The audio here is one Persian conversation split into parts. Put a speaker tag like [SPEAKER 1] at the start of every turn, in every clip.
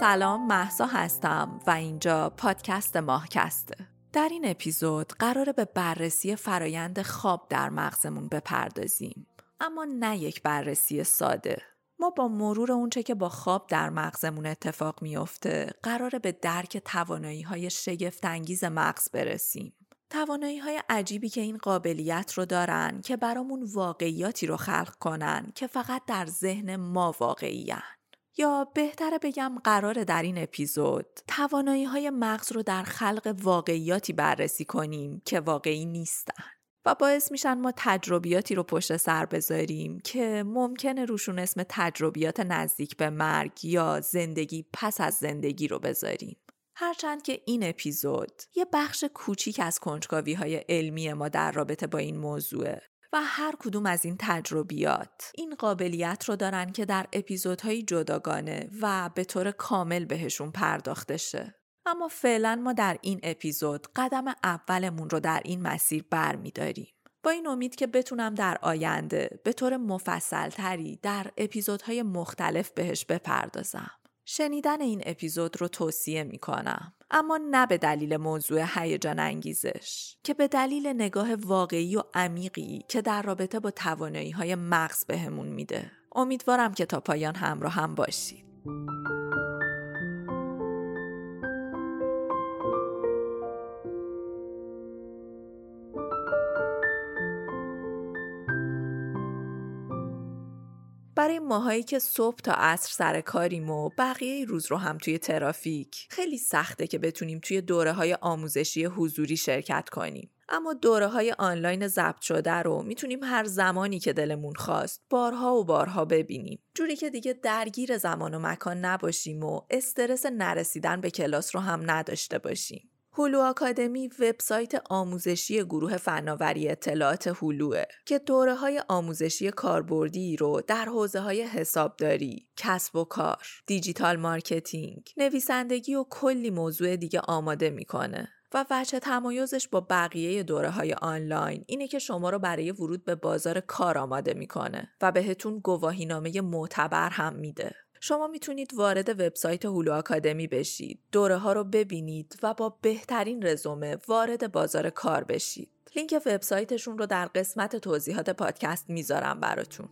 [SPEAKER 1] سلام محسا هستم و اینجا پادکست ماهکسته. در این اپیزود قراره به بررسی فرایند خواب در مغزمون بپردازیم. اما نه یک بررسی ساده. ما با مرور اونچه که با خواب در مغزمون اتفاق میافته قراره به درک توانایی های شگفتانگیز مغز برسیم. توانایی های عجیبی که این قابلیت رو دارن که برامون واقعیاتی رو خلق کنن که فقط در ذهن ما واقعیان. یا بهتره بگم قرار در این اپیزود توانایی های مغز رو در خلق واقعیاتی بررسی کنیم که واقعی نیستن. و باعث میشن ما تجربیاتی رو پشت سر بذاریم که ممکنه روشون اسم تجربیات نزدیک به مرگ یا زندگی پس از زندگی رو بذاریم. هرچند که این اپیزود یه بخش کوچیک از کنجکاوی های علمی ما در رابطه با این موضوعه و هر کدوم از این تجربیات این قابلیت رو دارن که در اپیزودهای جداگانه و به طور کامل بهشون پرداخته شه. اما فعلا ما در این اپیزود قدم اولمون رو در این مسیر برمیداریم. با این امید که بتونم در آینده به طور مفصل تری در اپیزودهای مختلف بهش بپردازم. شنیدن این اپیزود رو توصیه می کنم. اما نه به دلیل موضوع هیجان انگیزش که به دلیل نگاه واقعی و عمیقی که در رابطه با توانایی های مغز بهمون میده. امیدوارم که تا پایان همراه هم باشید. برای ماهایی که صبح تا عصر سر کاریم و بقیه روز رو هم توی ترافیک. خیلی سخته که بتونیم توی دوره های آموزشی حضوری شرکت کنیم. اما دوره های آنلاین ضبط شده رو می‌تونیم هر زمانی که دلمون خواست بارها و بارها ببینیم. جوری که دیگه درگیر زمان و مکان نباشیم و استرس نرسیدن به کلاس رو هم نداشته باشیم. هلو آکادمی وبسایت آموزشی گروه فناوری اطلاعات هلوئه که دوره های آموزشی کاربردی رو در حوزه های حسابداری، کسب و کار، digital marketing، نویسندگی و کلی موضوع دیگه آماده می‌کنه. و وجه تمایزش با بقیه دوره های آنلاین اینه که شما رو برای ورود به بازار کار آماده می‌کنه و بهتون گواهینامه معتبر هم میده. شما می‌تونید وارد وبسایت هولو آکادمی بشید، دوره ها رو ببینید و با بهترین رزومه وارد بازار کار بشید. لینک وبسایتشون رو در قسمت توضیحات پادکست می‌ذارم براتون.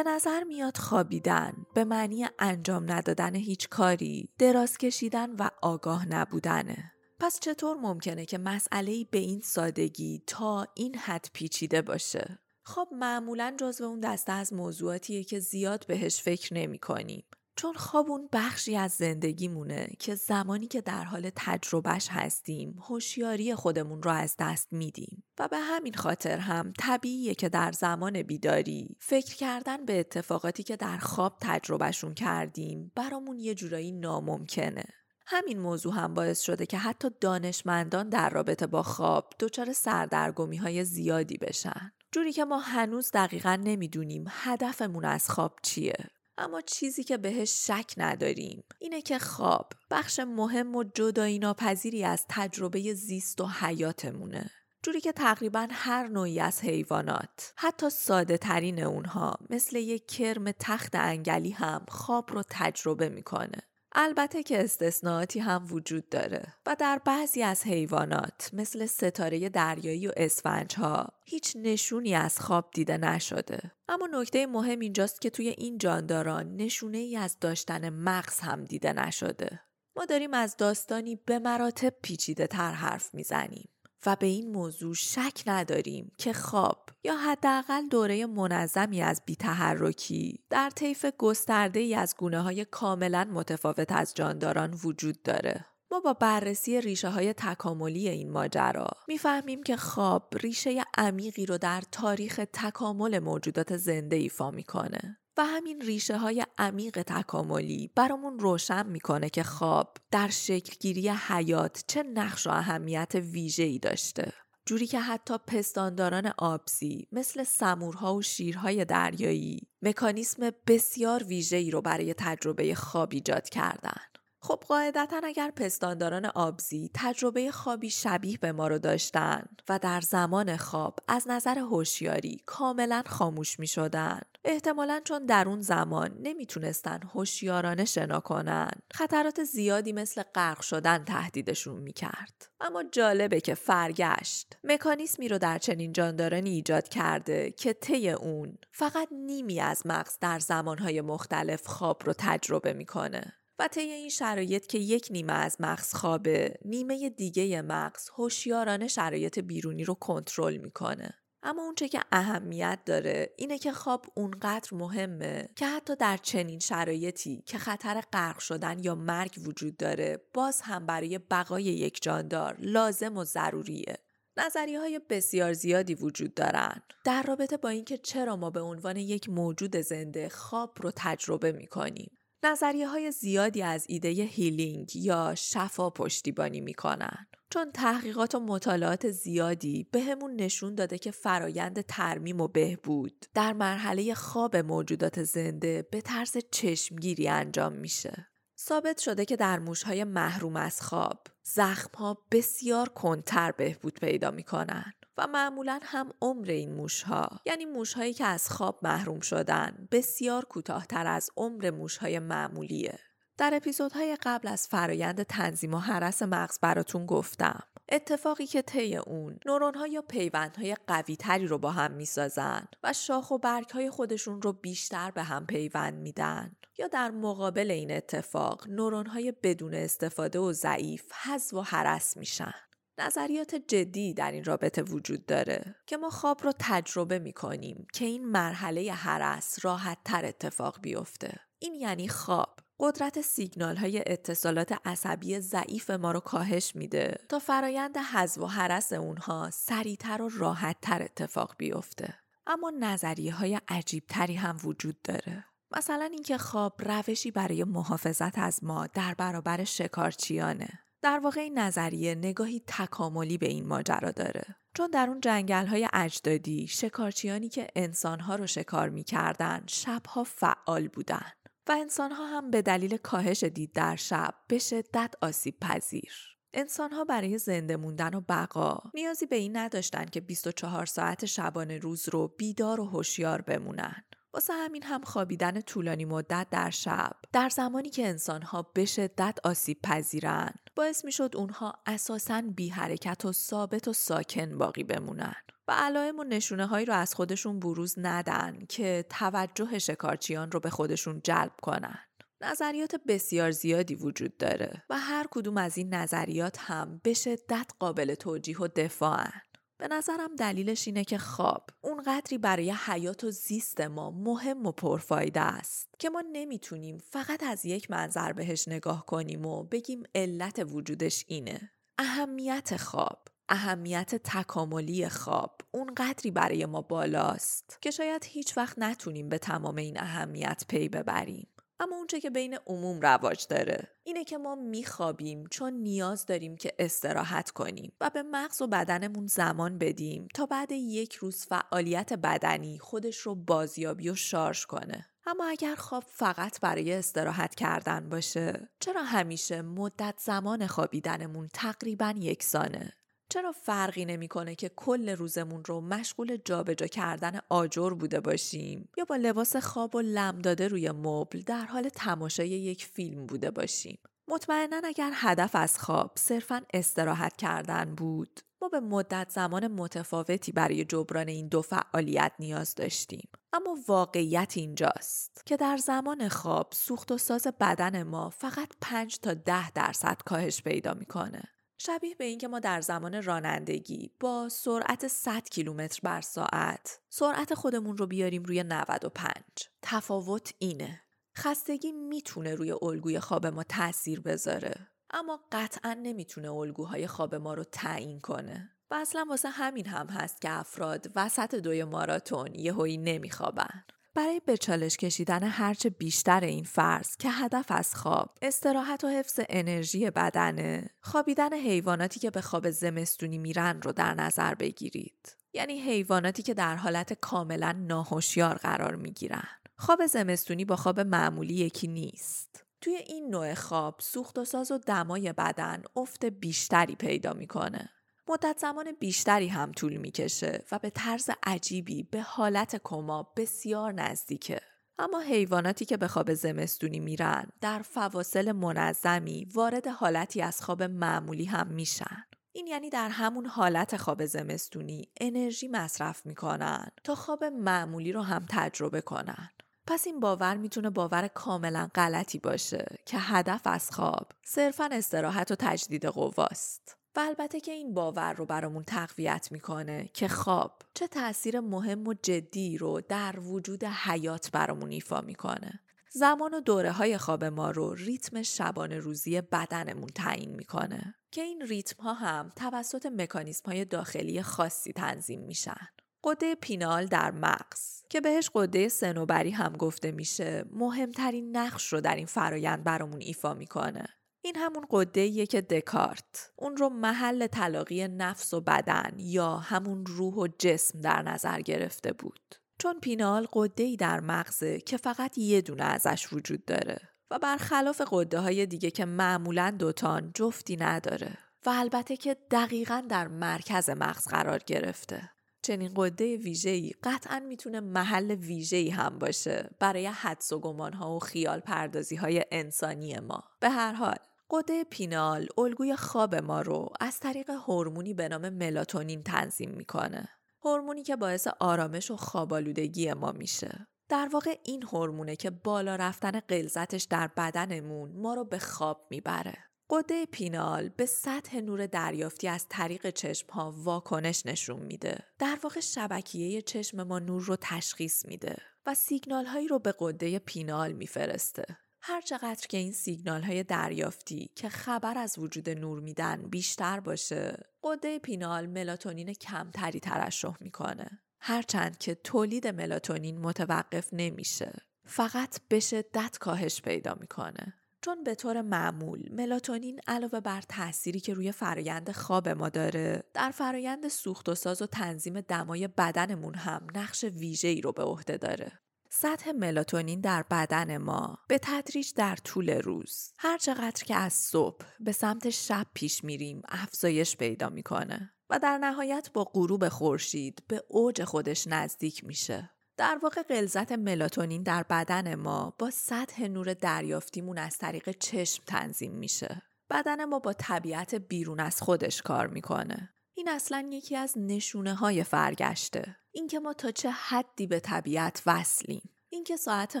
[SPEAKER 1] به نظر میاد خوابیدن به معنی انجام ندادن هیچ کاری، دراز کشیدن و آگاه نبودنه. پس چطور ممکنه که مسئله به این سادگی تا این حد پیچیده باشه؟ خب معمولا جزو اون دسته از موضوعاتیه که زیاد بهش فکر نمی کنیم. چون خواب اون بخشی از زندگیمونه که زمانی که در حال تجربهش هستیم هوشیاری خودمون رو از دست میدیم. و به همین خاطر هم طبیعیه که در زمان بیداری فکر کردن به اتفاقاتی که در خواب تجربهشون کردیم برامون یه جورایی ناممکنه. همین موضوع هم باعث شده که حتی دانشمندان در رابطه با خواب دچار سردرگمی های زیادی بشن. جوری که ما هنوز دقیقا نمی‌دونیم هدفمون از خواب چیه. اما چیزی که بهش شک نداریم اینه که خواب بخش مهم و جدایی ناپذیری از تجربه زیست و حیاتمونه. جوری که تقریبا هر نوعی از حیوانات حتی ساده ترین اونها مثل یک کرم تخت انگلی هم خواب رو تجربه می‌کنه. البته که استثناءاتی هم وجود داره و در بعضی از حیوانات مثل ستاره دریایی و اسفنج ها هیچ نشونی از خواب دیده نشده. اما نکته مهم اینجاست که توی این جانداران نشونه ای از داشتن مغز هم دیده نشده. ما داریم از داستانی به مراتب پیچیده تر حرف می‌زنیم. و به این موضوع شک نداریم که خواب یا حداقل دوره منظمی از بیتحرکی در طیف گسترده ای از گونه های کاملا متفاوت از جانداران وجود داره. ما با بررسی ریشه های تکاملی این ماجرا می‌فهمیم که خواب ریشه عمیقی رو در تاریخ تکامل موجودات زنده ایفا می‌کنه و همین ریشه های عمیق تکاملی برامون روشن می‌کنه که خواب در شکلگیری حیات چه نقش و اهمیت ویژه‌ای داشته. جوری که حتی پستانداران آبزی مثل سمورها و شیرهای دریایی مکانیسم بسیار ویژه‌ای رو برای تجربه خواب ایجاد کردن. خب قاعدتا اگر پستانداران آبزی تجربه خوابی شبیه به ما رو داشتن و در زمان خواب از نظر هوشیاری کاملا خاموش می شدن احتمالا چون در اون زمان نمی‌تونستن هوشیارانه شنا کنن خطرات زیادی مثل غرق شدن تهدیدشون می‌کرد. اما جالبه که فرگشت. مکانیسمی رو در چنین جاندارانی ایجاد کرده که طی اون فقط نیمی از مغز در زمانهای مختلف خواب رو تجربه می‌کنه و طی این شرایط که یک نیمه از مغز خوابه نیمه دیگه مغز هوشیارانه شرایط بیرونی رو کنترل می‌کنه. اما اونچه که اهمیت داره اینه که خواب اونقدر مهمه که حتی در چنین شرایطی که خطر غرق شدن یا مرگ وجود داره باز هم برای بقای یک جاندار لازم و ضروریه. نظریه های بسیار زیادی وجود دارن در رابطه با اینکه چرا ما به عنوان یک موجود زنده خواب رو تجربه می‌کنیم. نظریه های زیادی از ایده هیلینگ یا شفا پشتیبانی می‌کنن چون تحقیقات و مطالعات زیادی بهمون به نشون داده که فرایند ترمیم و بهبود در مرحله خواب موجودات زنده به طرز چشمگیری انجام میشه. ثابت شده که در موشهای محروم از خواب زخمها بسیار کنتر بهبود پیدا می‌کنن و معمولا هم عمر این موشها یعنی موشهایی که از خواب محروم شدن بسیار کوتاهتر از عمر موشهای معمولیه. در اپیزودهای قبل از فرایند تنظیم و حرس مغز براتون گفتم. اتفاقی که طی اون نورون ها یا پیوند های قوی تری رو با هم می‌سازن و شاخ و برگ های خودشون رو بیشتر به هم پیوند میدن. یا در مقابل این اتفاق نورون های بدون استفاده و ضعیف حذف و حرس میشن. نظریات جدی در این رابطه وجود داره که ما خواب رو تجربه می‌کنیم که این مرحله حرس راحت تر اتفاق بیفته این یعنی خواب قدرت سیگنال های اتصالات عصبی ضعیف ما رو کاهش میده تا فرایند حذف و حرس اونها سریعتر و راحتتر اتفاق بیفته. اما نظریه های عجیب تری هم وجود داره. مثلا اینکه خواب روشی برای محافظت از ما در برابر شکارچیانه. در واقع این نظریه نگاهی تکاملی به این ماجرا داره. چون در اون جنگل های اجدادی شکارچیانی که انسانها رو شکار می‌کردن شبها فعال بودن. و انسانها هم به دلیل کاهش دید در شب به شدت آسیب پذیر. انسانها برای زنده موندن و بقا نیازی به این نداشتن که 24 ساعت شبانه روز رو بیدار و هوشیار بمونن. واسه همین هم خوابیدن طولانی مدت در شب در زمانی که انسانها به شدت آسیب پذیرن باعث می شد اونها اساساً بی حرکت و ثابت و ساکن باقی بمونن. و علائم و نشونه هایی رو از خودشون بروز ندن که توجه شکارچیان رو به خودشون جلب کنن. نظریات بسیار زیادی وجود داره و هر کدوم از این نظریات هم به شدت قابل توجیه و دفاعن. به نظرم دلیلش اینه که خواب اونقدری برای حیات و زیست ما مهم و پرفایده است که ما نمی‌تونیم فقط از یک منظر بهش نگاه کنیم و بگیم علت وجودش اینه. اهمیت خواب اهمیت تکاملی خواب اونقدری برای ما بالاست که شاید هیچ وقت نتونیم به تمام این اهمیت پی ببریم. اما اونچه که بین عموم رواج داره اینه که ما میخوابیم چون نیاز داریم که استراحت کنیم و به مغز و بدنمون زمان بدیم تا بعد یک روز فعالیت بدنی خودش رو بازیابی و شارژ کنه. اما اگر خواب فقط برای استراحت کردن باشه چرا همیشه مدت زمان خوابیدنمون تقریبا یکسانه چرا فرقی نمی‌کنه که کل روزمون رو مشغول جابجا کردن آجر بوده باشیم؟ یا با لباس خواب و لم داده روی مبل در حال تماشای یک فیلم بوده باشیم؟ مطمئنا اگر هدف از خواب صرفا استراحت کردن بود ما به مدت زمان متفاوتی برای جبران این دو فعالیت نیاز داشتیم. اما واقعیت اینجاست که در زمان خواب سوخت و ساز بدن ما فقط 5 تا 10 درصد کاهش پیدا می‌کنه. شبیه به اینکه ما در زمان رانندگی با سرعت 100 کیلومتر بر ساعت سرعت خودمون رو بیاریم روی 95 تفاوت اینه. خستگی می‌تونه روی الگوی خواب ما تاثیر بذاره اما قطعا نمی‌تونه الگوهای خواب ما رو تعیین کنه. و اصلا واسه همین هم هست که افراد وسط دوی ماراتون یهویی نمیخوابن. برای به چالش کشیدن هرچه بیشتر این فرض که هدف از خواب استراحت و حفظ انرژی بدنه. خوابیدن حیواناتی که به خواب زمستونی میرن رو در نظر بگیرید. یعنی حیواناتی که در حالت کاملا ناهوشیار قرار می‌گیرن. خواب زمستونی با خواب معمولی یکی نیست. توی این نوع خواب سوخت و ساز و دمای بدن افت بیشتری پیدا می‌کنه. مدت زمان بیشتری هم طول می‌کشه و به طرز عجیبی به حالت کما بسیار نزدیکه. اما حیواناتی که به خواب زمستونی میرن در فواصل منظمی وارد حالتی از خواب معمولی هم میشن. این یعنی در همون حالت خواب زمستونی انرژی مصرف می‌کنن تا خواب معمولی رو هم تجربه کنن. پس این باور می‌تونه باور کاملا غلطی باشه که هدف از خواب صرفا استراحت و تجدید قواست. و البته که این باور رو برامون تقویت می‌کنه که خواب چه تاثیر مهم و جدی رو در وجود حیات برامون ایفا می‌کنه. زمان و دوره های خواب ما رو ریتم شبانه روزی بدنمون تعیین می‌کنه که این ریتم ها هم توسط مکانیزم های داخلی خاصی تنظیم میشن. قده پینال در مغز که بهش قده سنوبری هم گفته میشه مهمترین نقش رو در این فرایند برامون ایفا می‌کنه این همون قده که دکارت اون رو محل تلاقی نفس و بدن یا همون روح و جسم در نظر گرفته بود. چون پینال قده در مغزه که فقط یه دونه ازش وجود داره و برخلاف قده های دیگه که معمولا دوتان جفتی نداره و البته که دقیقا در مرکز مغز قرار گرفته. چنین قده ویژه‌ای قطعا می‌تونه محل ویژه‌ای هم باشه برای حدس و گمانها و خیال پردازی های انسانی ما. به هر حال قده پینال الگوی خواب ما رو از طریق هورمونی به نام ملاتونین تنظیم می‌کنه. هورمونی که باعث آرامش و خوابالودگی ما میشه. در واقع این هورمونه که بالا رفتن غلظتش در بدنمون ما رو به خواب می‌بره. قده پینال به سطح نور دریافتی از طریق چشم ها واکنش نشون میده. در واقع شبکیه چشم ما نور رو تشخیص میده و سیگنال هایی رو به قده پینال میفرسته. هر چقدر که این سیگنال های دریافتی که خبر از وجود نور میدن بیشتر باشه قده پینال ملاتونین کمتری ترشح می‌کنه. هرچند که تولید ملاتونین متوقف نمیشه فقط به شدت کاهش پیدا می‌کنه. چون به طور معمول ملاتونین علاوه بر تأثیری که روی فرایند خواب ما داره در فرایند سوخت و ساز و تنظیم دمای بدنمون هم نقش ویژه‌ای رو به عهده داره. سطح ملاتونین در بدن ما به تدریج در طول روز هر چقدر که از صبح به سمت شب پیش میریم افزایش پیدا می‌کنه و در نهایت با غروب خورشید به اوج خودش نزدیک میشه. در واقع غلظت ملاتونین در بدن ما با سطح نور دریافتیمون از طریق چشم تنظیم میشه. بدن ما با طبیعت بیرون از خودش کار می‌کنه. این اصلا یکی از نشونه های فرگشته اینکه ما تا چه حدی به طبیعت وصلیم. اینکه ساعت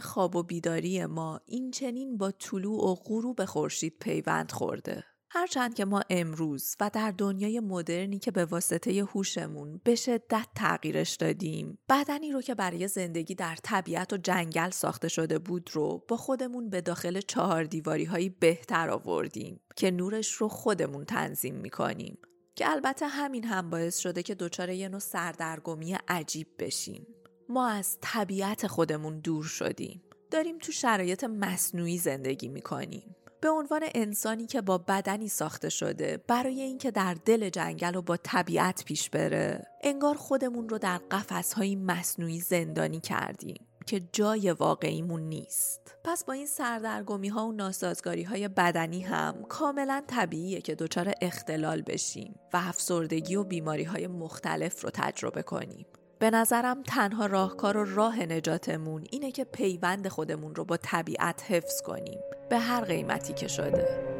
[SPEAKER 1] خواب و بیداری ما این چنین با طلوع و غروب خورشید پیوند خورده. هرچند که ما امروز و در دنیای مدرنی که به واسطه هوشمون به شدت تغییرش دادیم بدنی رو که برای زندگی در طبیعت و جنگل ساخته شده بود رو با خودمون به داخل چهار دیواری هایی بهتر آوردیم که نورش رو خودمون تنظیم می‌کنیم. که البته همین هم باعث شده که دچار یه نوع سردرگمی عجیب بشیم. ما از طبیعت خودمون دور شدیم. داریم تو شرایط مصنوعی زندگی می‌کنیم. به عنوان انسانی که با بدنی ساخته شده برای اینکه در دل جنگل و با طبیعت پیش بره انگار خودمون رو در قفسهایی مصنوعی زندانی کردیم. که جای واقعیمون نیست. پس با این سردرگمی ها و ناسازگاری های بدنی هم کاملا طبیعیه که دچار اختلال بشیم و افسردگی و بیماری های مختلف رو تجربه کنیم. به نظرم تنها راهکار و راه نجاتمون اینه که پیوند خودمون رو با طبیعت حفظ کنیم. به هر قیمتی که شده.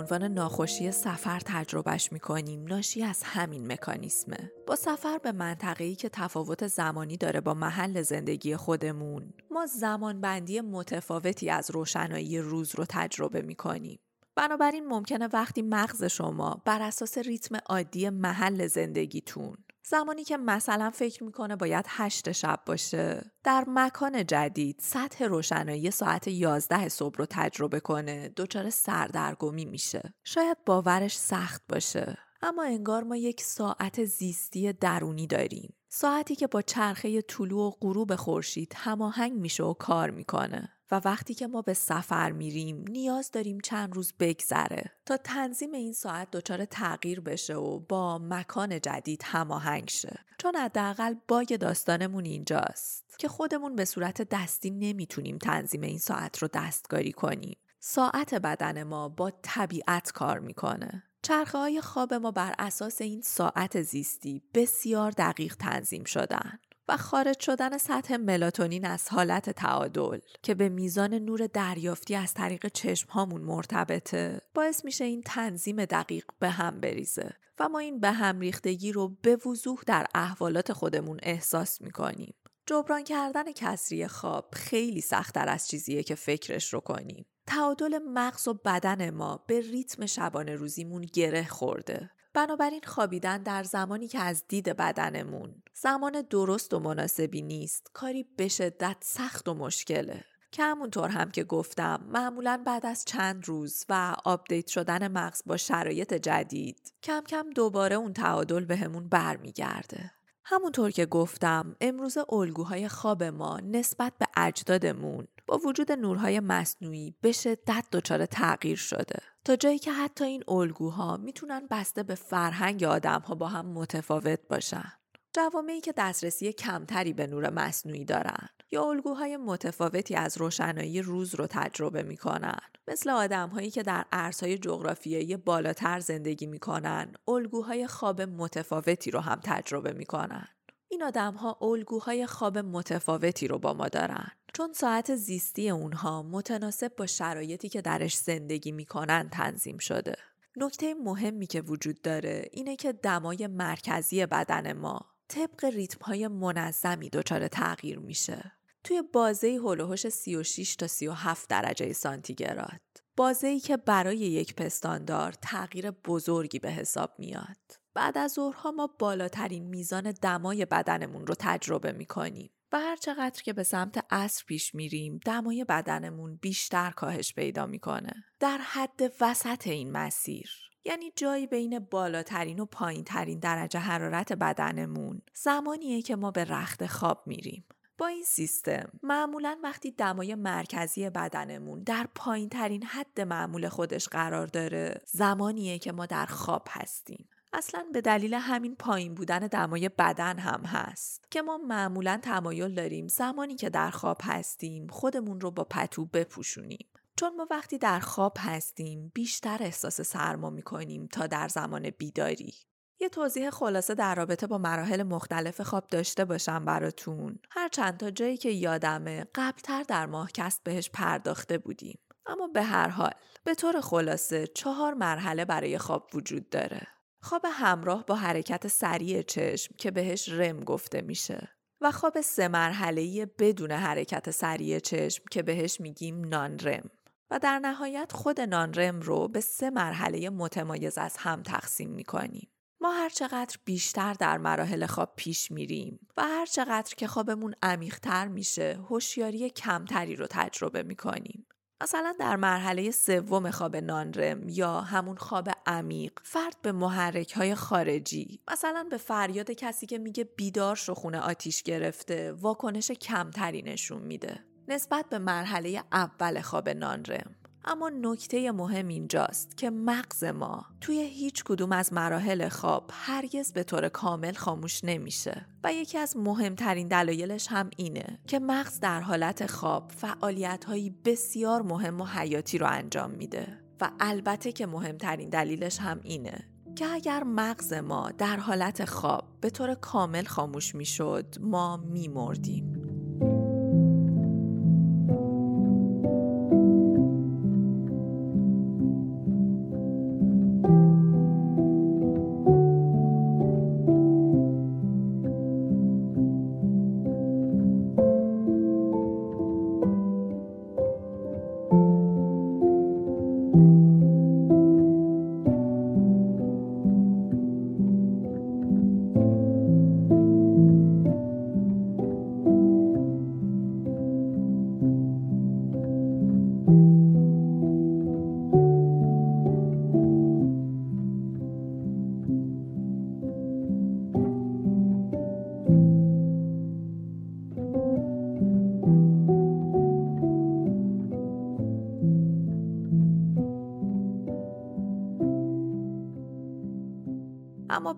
[SPEAKER 1] عنوان ناخوشی سفر تجربهش می‌کنیم. ناشی از همین مکانیسمه. با سفر به منطقه‌ای که تفاوت زمانی داره با محل زندگی خودمون ما زمانبندی متفاوتی از روشنایی روز رو تجربه می‌کنیم. بنابراین ممکنه وقتی مغز شما بر اساس ریتم عادی محل زندگیتون زمانی که مثلا فکر می‌کنه باید هشت شب باشه. در مکان جدید سطح روشنایی ساعت یازده صبح رو تجربه کنه دچار سردرگمی میشه. شاید باورش سخت باشه اما انگار ما یک ساعت زیستی درونی داریم. ساعتی که با چرخه طلوع و غروب خورشید هماهنگ میشه و کار می‌کنه. و وقتی که ما به سفر میریم نیاز داریم چند روز بگذره تا تنظیم این ساعت دچار تغییر بشه و با مکان جدید هماهنگ شه. چون حداقل باگ داستانمون اینجاست که خودمون به صورت دستی نمی‌تونیم تنظیم این ساعت رو دستکاری کنیم. ساعت بدن ما با طبیعت کار می‌کنه. چرخه های خواب ما بر اساس این ساعت زیستی بسیار دقیق تنظیم شدن. و خارج شدن سطح ملاتونین از حالت تعادل که به میزان نور دریافتی از طریق چشم هامون مرتبطه باعث میشه این تنظیم دقیق به هم بریزه و ما این به هم ریختگی رو به وضوح در احوالات خودمون احساس می‌کنیم. جبران کردن کسری خواب خیلی سختتر از چیزیه که فکرش رو کنیم. تعادل مغز و بدن ما به ریتم شبانه روزیمون گره خورده بنابراین خوابیدن در زمانی که از دید بدنمون زمان درست و مناسبی نیست کاری به شدت سخت و مشکله. که همونطور هم که گفتم معمولا بعد از چند روز و update شدن مغز با شرایط جدید کم کم دوباره اون تعادل بهمون برمیگرده. همونطور که گفتم امروز الگوهای خواب ما نسبت به اجدادمون با وجود نورهای مصنوعی به شدت دچار تغییر شده. تا جایی که حتی این الگوها می‌تونن بسته به فرهنگ آدمها با هم متفاوت باشن. جوامعی که دسترسی کمتری به نور مصنوعی دارن یا الگوهای متفاوتی از روشنایی روز رو تجربه می‌کنن. مثل آدمهایی که در ارزهای جغرافیایی بالاتر زندگی می‌کنن الگوهای خواب متفاوتی رو هم تجربه می‌کنن. این آدم ها الگوهای خواب متفاوتی رو با ما دارن. چون ساعت زیستی اونها متناسب با شرایطی که درش زندگی می‌کنن تنظیم شده. نکته مهمی که وجود داره اینه که دمای مرکزی بدن ما طبق ریتم های منظمی دچار تغییر میشه. توی بازه هلوهوش 36 تا 37 درجه سانتیگراد. بازه ای که برای یک پستاندار تغییر بزرگی به حساب میاد. بعد از ظهرها ما بالاترین میزان دمای بدنمون رو تجربه می‌کنیم. و هر چقدر که به سمت عصر پیش میریم دمای بدنمون بیشتر کاهش پیدا می‌کنه. در حد وسط این مسیر یعنی جایی بین بالاترین و پایینترین درجه حرارت بدنمون زمانیه که ما به رخت خواب میریم. با این سیستم معمولا وقتی دمای مرکزی بدنمون در پایین ترین حد معمول خودش قرار داره زمانیه که ما در خواب هستیم. اصلا به دلیل همین پایین بودن دمای بدن هم هست که ما معمولا تمایل داریم زمانی که در خواب هستیم خودمون رو با پتو بپوشونیم. چون ما وقتی در خواب هستیم بیشتر احساس سرما می‌کنیم تا در زمان بیداری. یه توضیح خلاصه در رابطه با مراحل مختلف خواب داشته باشم براتون. هر چند تا جایی که یادمه قبلتر در ماهکست بهش پرداخته بودیم. اما به هر حال به طور خلاصه چهار مرحله برای خواب وجود داره. خواب همراه با حرکت سریع چشم که بهش رم گفته میشه. و خواب سه مرحله بدون حرکت سریع چشم که بهش میگیم نان رم و در نهایت خود نان رم رو به سه مرحله متمایز از هم تقسیم می‌کنیم. ما هر چقدر بیشتر در مراحل خواب پیش میریم و هر چقدر که خوابمون عمیقتر میشه هوشیاری کمتری رو تجربه می‌کنیم. مثلا در مرحله سوم خواب نانرم یا همون خواب عمیق فرد به محرک های خارجی مثلا به فریاد کسی که میگه بیدار شو خونه آتیش گرفته واکنش کمتری نشون میده. نسبت به مرحله اول خواب نانرم. اما نکته مهم اینجاست که مغز ما توی هیچ کدوم از مراحل خواب هرگز به طور کامل خاموش نمیشه. و یکی از مهمترین دلایلش هم اینه که مغز در حالت خواب فعالیت هایی بسیار مهم و حیاتی رو انجام میده. و البته که مهمترین دلیلش هم اینه که اگر مغز ما در حالت خواب به طور کامل خاموش می‌شد ما میمردیم.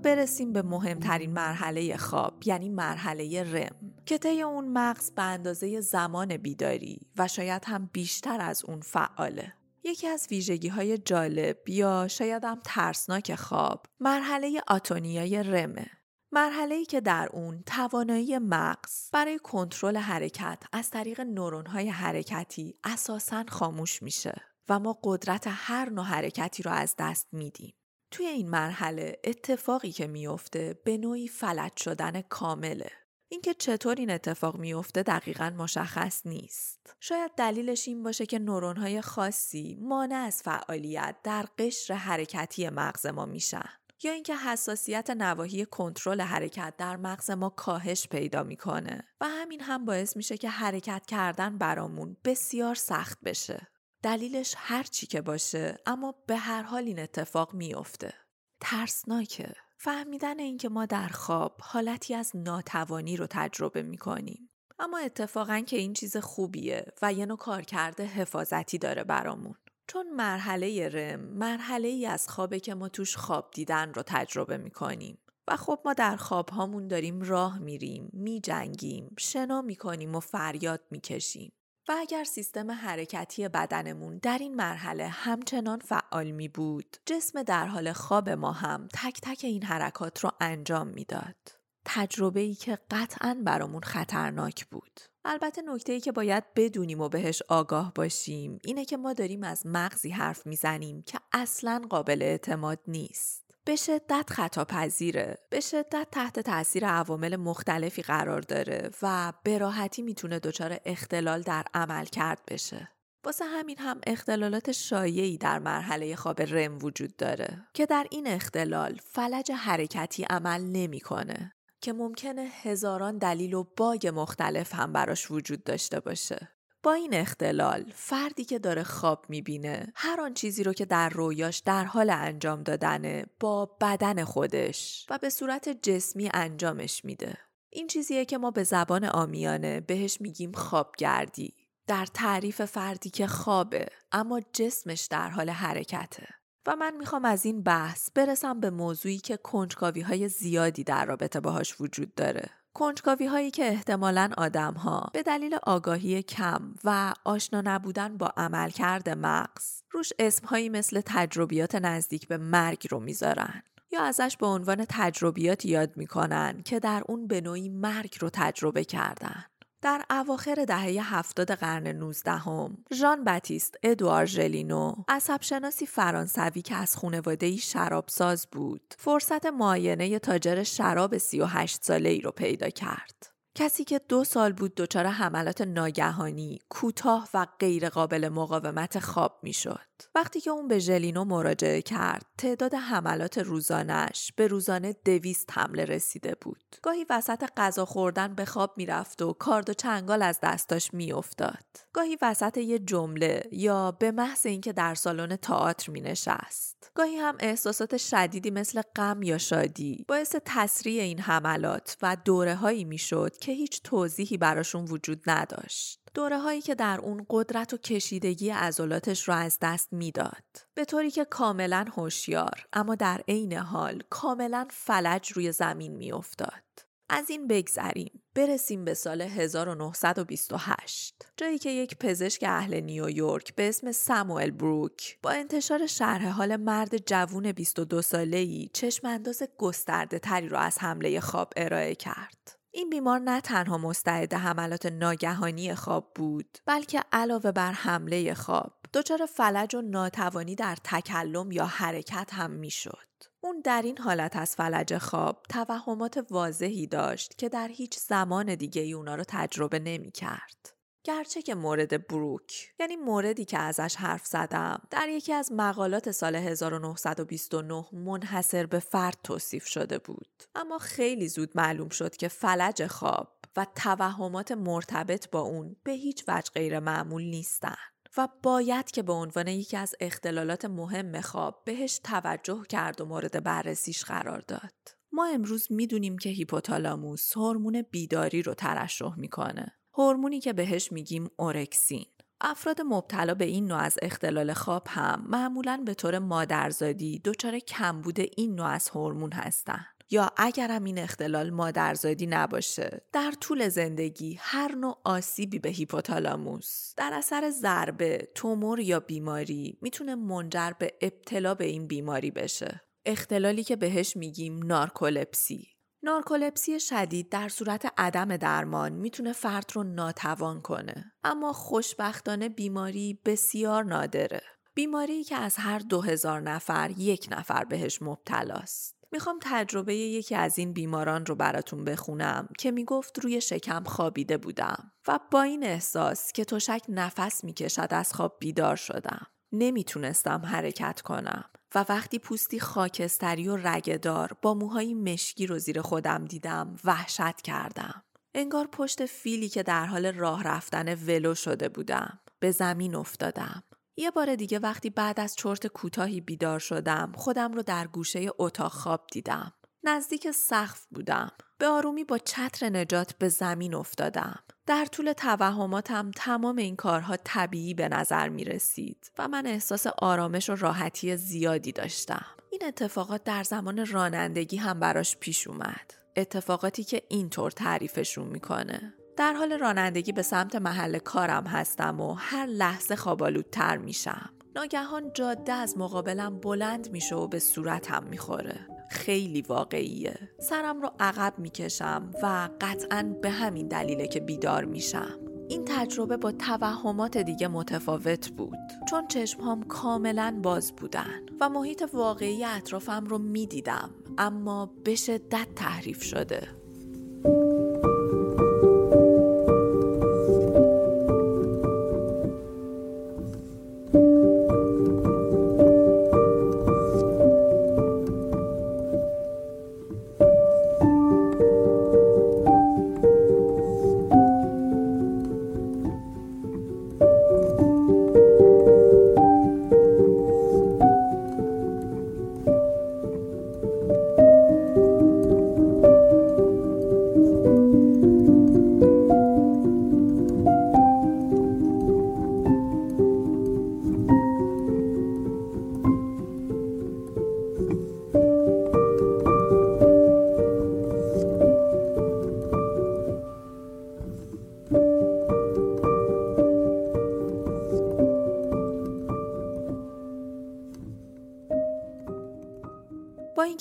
[SPEAKER 1] برسیم به مهمترین مرحله خواب یعنی مرحله رم که طی اون مغز به اندازه زمان بیداری و شاید هم بیشتر از اون فعاله یکی از ویژگی های جالب یا شاید هم ترسناک خواب مرحله آتونیای رمه مرحله ای که در اون توانایی مغز برای کنترل حرکت از طریق نورون های حرکتی اساساً خاموش میشه و ما قدرت هر نوع حرکتی رو از دست میدیم. توی این مرحله اتفاقی که میفته به نوعی فلج شدن کامله. اینکه چطور این اتفاق میفته دقیقا مشخص نیست. شاید دلیلش این باشه که های خاصی مانع از فعالیت در قشر حرکتی مغز ما میشن. یا اینکه حساسیت نواحی کنترل حرکت در مغز ما کاهش پیدا می‌کنه و همین هم باعث میشه که حرکت کردن برامون بسیار سخت بشه. دلیلش هر چی که باشه اما به هر حال این اتفاق میافته. ترسناکه. فهمیدن اینکه ما در خواب حالتی از ناتوانی رو تجربه می‌کنیم. اما اتفاقا که این چیز خوبیه و یه نوع کارکرد حفاظتی داره برامون. چون مرحله رم مرحله ای از خوابه که ما توش خواب دیدن رو تجربه می‌کنیم. و خب ما در خواب هامون داریم راه میریم، میجنگیم، شنا می‌کنیم و فریاد می‌کشیم. و اگر سیستم حرکتی بدنمون در این مرحله همچنان فعال می بود جسم در حال خواب ما هم تک تک این حرکات رو انجام می‌داد. تجربه ای که قطعا برامون خطرناک بود. البته نکته ای که باید بدونیم و بهش آگاه باشیم اینه که ما داریم از مغزی حرف می‌زنیم که اصلا قابل اعتماد نیست. به شدت خطا پذیره به شدت تحت تاثیر عوامل مختلفی قرار داره و به راحتی می‌تونه دچار اختلال در عمل کرد بشه. واسه همین هم اختلالات شایعی در مرحله خواب رم وجود داره که در این اختلال فلج حرکتی عمل نمی‌کنه که ممکنه هزاران دلیل و باگ مختلف هم براش وجود داشته باشه. با این اختلال فردی که داره خواب می‌بینه هر آن چیزی رو که در رویاش در حال انجام دادنه با بدن خودش و به صورت جسمی انجامش میده. این چیزیه که ما به زبان آمیانه بهش میگیم خوابگردی. در تعریف فردی که خوابه اما جسمش در حال حرکته. و من می‌خوام از این بحث برسم به موضوعی که کنجکاوی های زیادی در رابطه باهاش وجود داره. کنجکاوی هایی که احتمالا آدم ها به دلیل آگاهی کم و آشنا نبودن با عملکرد مغز روش اسمهایی مثل تجربیات نزدیک به مرگ رو می‌ذارن یا ازش به عنوان تجربیات یاد می‌کنن که در اون به نوعی مرگ رو تجربه کردن. در اواخر دهه هفتاد قرن 19 هم، ژان باتیست ادوار ژلینو عصبشناسی فرانسوی که از خانواده شرابساز بود فرصت معاینه تاجر شراب 38 ساله ای رو پیدا کرد. کسی که دو سال بود دچار حملات ناگهانی کوتاه و غیرقابل مقاومت خواب می‌شد. وقتی که اون به ژلینو مراجعه کرد تعداد حملات روزانش به روزانه دویست حمله رسیده بود. گاهی وسط غذا خوردن به خواب می‌رفت و کارد و چنگال از دستاش میافتاد. گاهی وسط یه جمله یا به محض اینکه در سالن تئاتر مینشست. گاهی هم احساسات شدیدی مثل غم یا شادی باعث تسریع این حملات و دوره هایی می‌شد که هیچ توضیحی براشون وجود نداشت. دوره هایی که در اون قدرت و کشیدگی عضلاتش رو از دست می‌داد. به طوری که کاملا هوشیار اما در عین حال کاملا فلج روی زمین میافتاد. از این بگذریم برسیم به سال 1928 جایی که یک پزشک اهل نیویورک به اسم ساموئل بروک با انتشار شرح حال مرد جوون 22 ساله‌ای چشم انداز گسترده تری را از حمله خواب ارائه کرد. این بیمار نه تنها مستعد حملات ناگهانی خواب بود بلکه علاوه بر حمله خواب دچار فلج و ناتوانی در تکلم یا حرکت هم می‌شد. اون در این حالت از فلج خواب توهمات واضحی داشت که در هیچ زمان دیگه ای اونا رو تجربه نمی کرد. گرچه که مورد بروک یعنی موردی که ازش حرف زدم در یکی از مقالات سال 1929 منحصر به فرد توصیف شده بود. اما خیلی زود معلوم شد که فلج خواب و توهمات مرتبط با اون به هیچ وجه غیر معمول نیستن. و باید که به عنوان یکی از اختلالات مهم خواب بهش توجه کرد و مورد بررسیش قرار داد. ما امروز می‌دونیم که هیپوتالاموس هورمون بیداری رو ترشح می‌کنه هورمونی که بهش میگیم اورکسین افراد مبتلا به این نوع از اختلال خواب هم معمولا به طور مادرزادی دچار کمبود این نوع از هورمون هستند. یا اگرم این اختلال مادرزادی نباشه در طول زندگی هر نوع آسیبی به هیپوتالاموس در اثر ضربه، تومور یا بیماری می‌تونه منجر به ابتلا به این بیماری بشه. اختلالی که بهش میگیم نارکولپسی. نارکولپسی شدید در صورت عدم درمان می‌تونه فرد رو ناتوان کنه. اما خوشبختانه بیماری بسیار نادره. بیماری که از هر دو هزار نفر یک نفر بهش مبتلاست. می‌خوام تجربه یکی از این بیماران رو براتون بخونم که می‌گفت روی شکم خوابیده بودم و با این احساس که تشک نفس می‌کشد از خواب بیدار شدم. نمی‌تونستم حرکت کنم و وقتی پوستی خاکستری و رگدار با موهای مشکی رو زیر خودم دیدم وحشت کردم. انگار پشت فیلی که در حال راه رفتن ولو شده بودم. به زمین افتادم. یه بار دیگه وقتی بعد از چرت کوتاهی بیدار شدم خودم رو در گوشه اتاق خواب دیدم. نزدیک سقف بودم. به آرومی با چتر نجات به زمین افتادم. در طول توهماتم تمام این کارها طبیعی به نظر می رسید و من احساس آرامش و راحتی زیادی داشتم. این اتفاقات در زمان رانندگی هم براش پیش اومد. اتفاقاتی که اینطور تعریفشون می‌کنه. در حال رانندگی به سمت محل کارم هستم و هر لحظه خوابالودتر میشم. ناگهان جاده از مقابلم بلند میشه و به صورتم می‌خوره. خیلی واقعیه. سرم رو عقب می‌کشم و قطعا به همین دلیله که بیدار میشم. این تجربه با توهمات دیگه متفاوت بود چون چشمهام کاملا باز بودن و محیط واقعی اطرافم رو می‌دیدم اما به شدت تحریف شده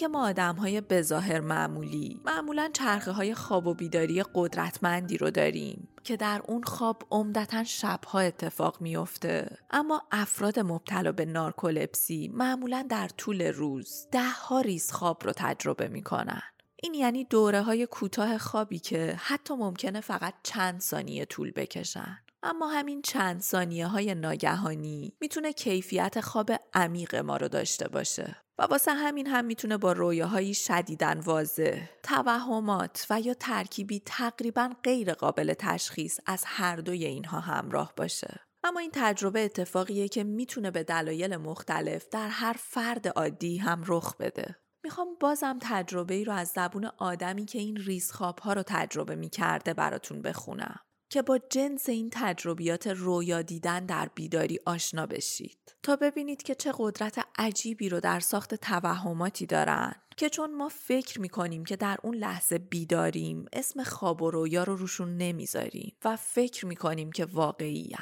[SPEAKER 1] اینکه ما آدم های بظاهر معمولی معمولا چرخه های خواب و بیداری قدرتمندی رو داریم که در اون خواب عمدتا شبها اتفاق میافته. اما افراد مبتلا به نارکولپسی معمولا در طول روز ده ها ریز خواب رو تجربه می‌کنن. این یعنی دوره های کوتاه خوابی که حتی ممکنه فقط چند ثانیه طول بکشن. اما همین چند ثانیه های ناگهانی می‌تونه کیفیت خواب عمیق ما رو داشته باشه و واسه همین هم می‌تونه با رویاهایی شدیدن واضح، توهمات و یا ترکیبی تقریبا غیر قابل تشخیص از هر دوی اینها همراه باشه. اما این تجربه اتفاقیه که می‌تونه به دلایل مختلف در هر فرد عادی هم رخ بده. می‌خوام بازم تجربه ای رو از زبون آدمی که این ریزخواب ها رو تجربه می‌کرده براتون بخونم. که با جنس این تجربیات رویا دیدن در بیداری آشنا بشید تا ببینید که چه قدرت عجیبی رو در ساخت توهماتی دارن که چون ما فکر می‌کنیم که در اون لحظه بیداریم اسم خواب و رویا رو روشون نمی‌ذاریم و فکر می‌کنیم که واقعی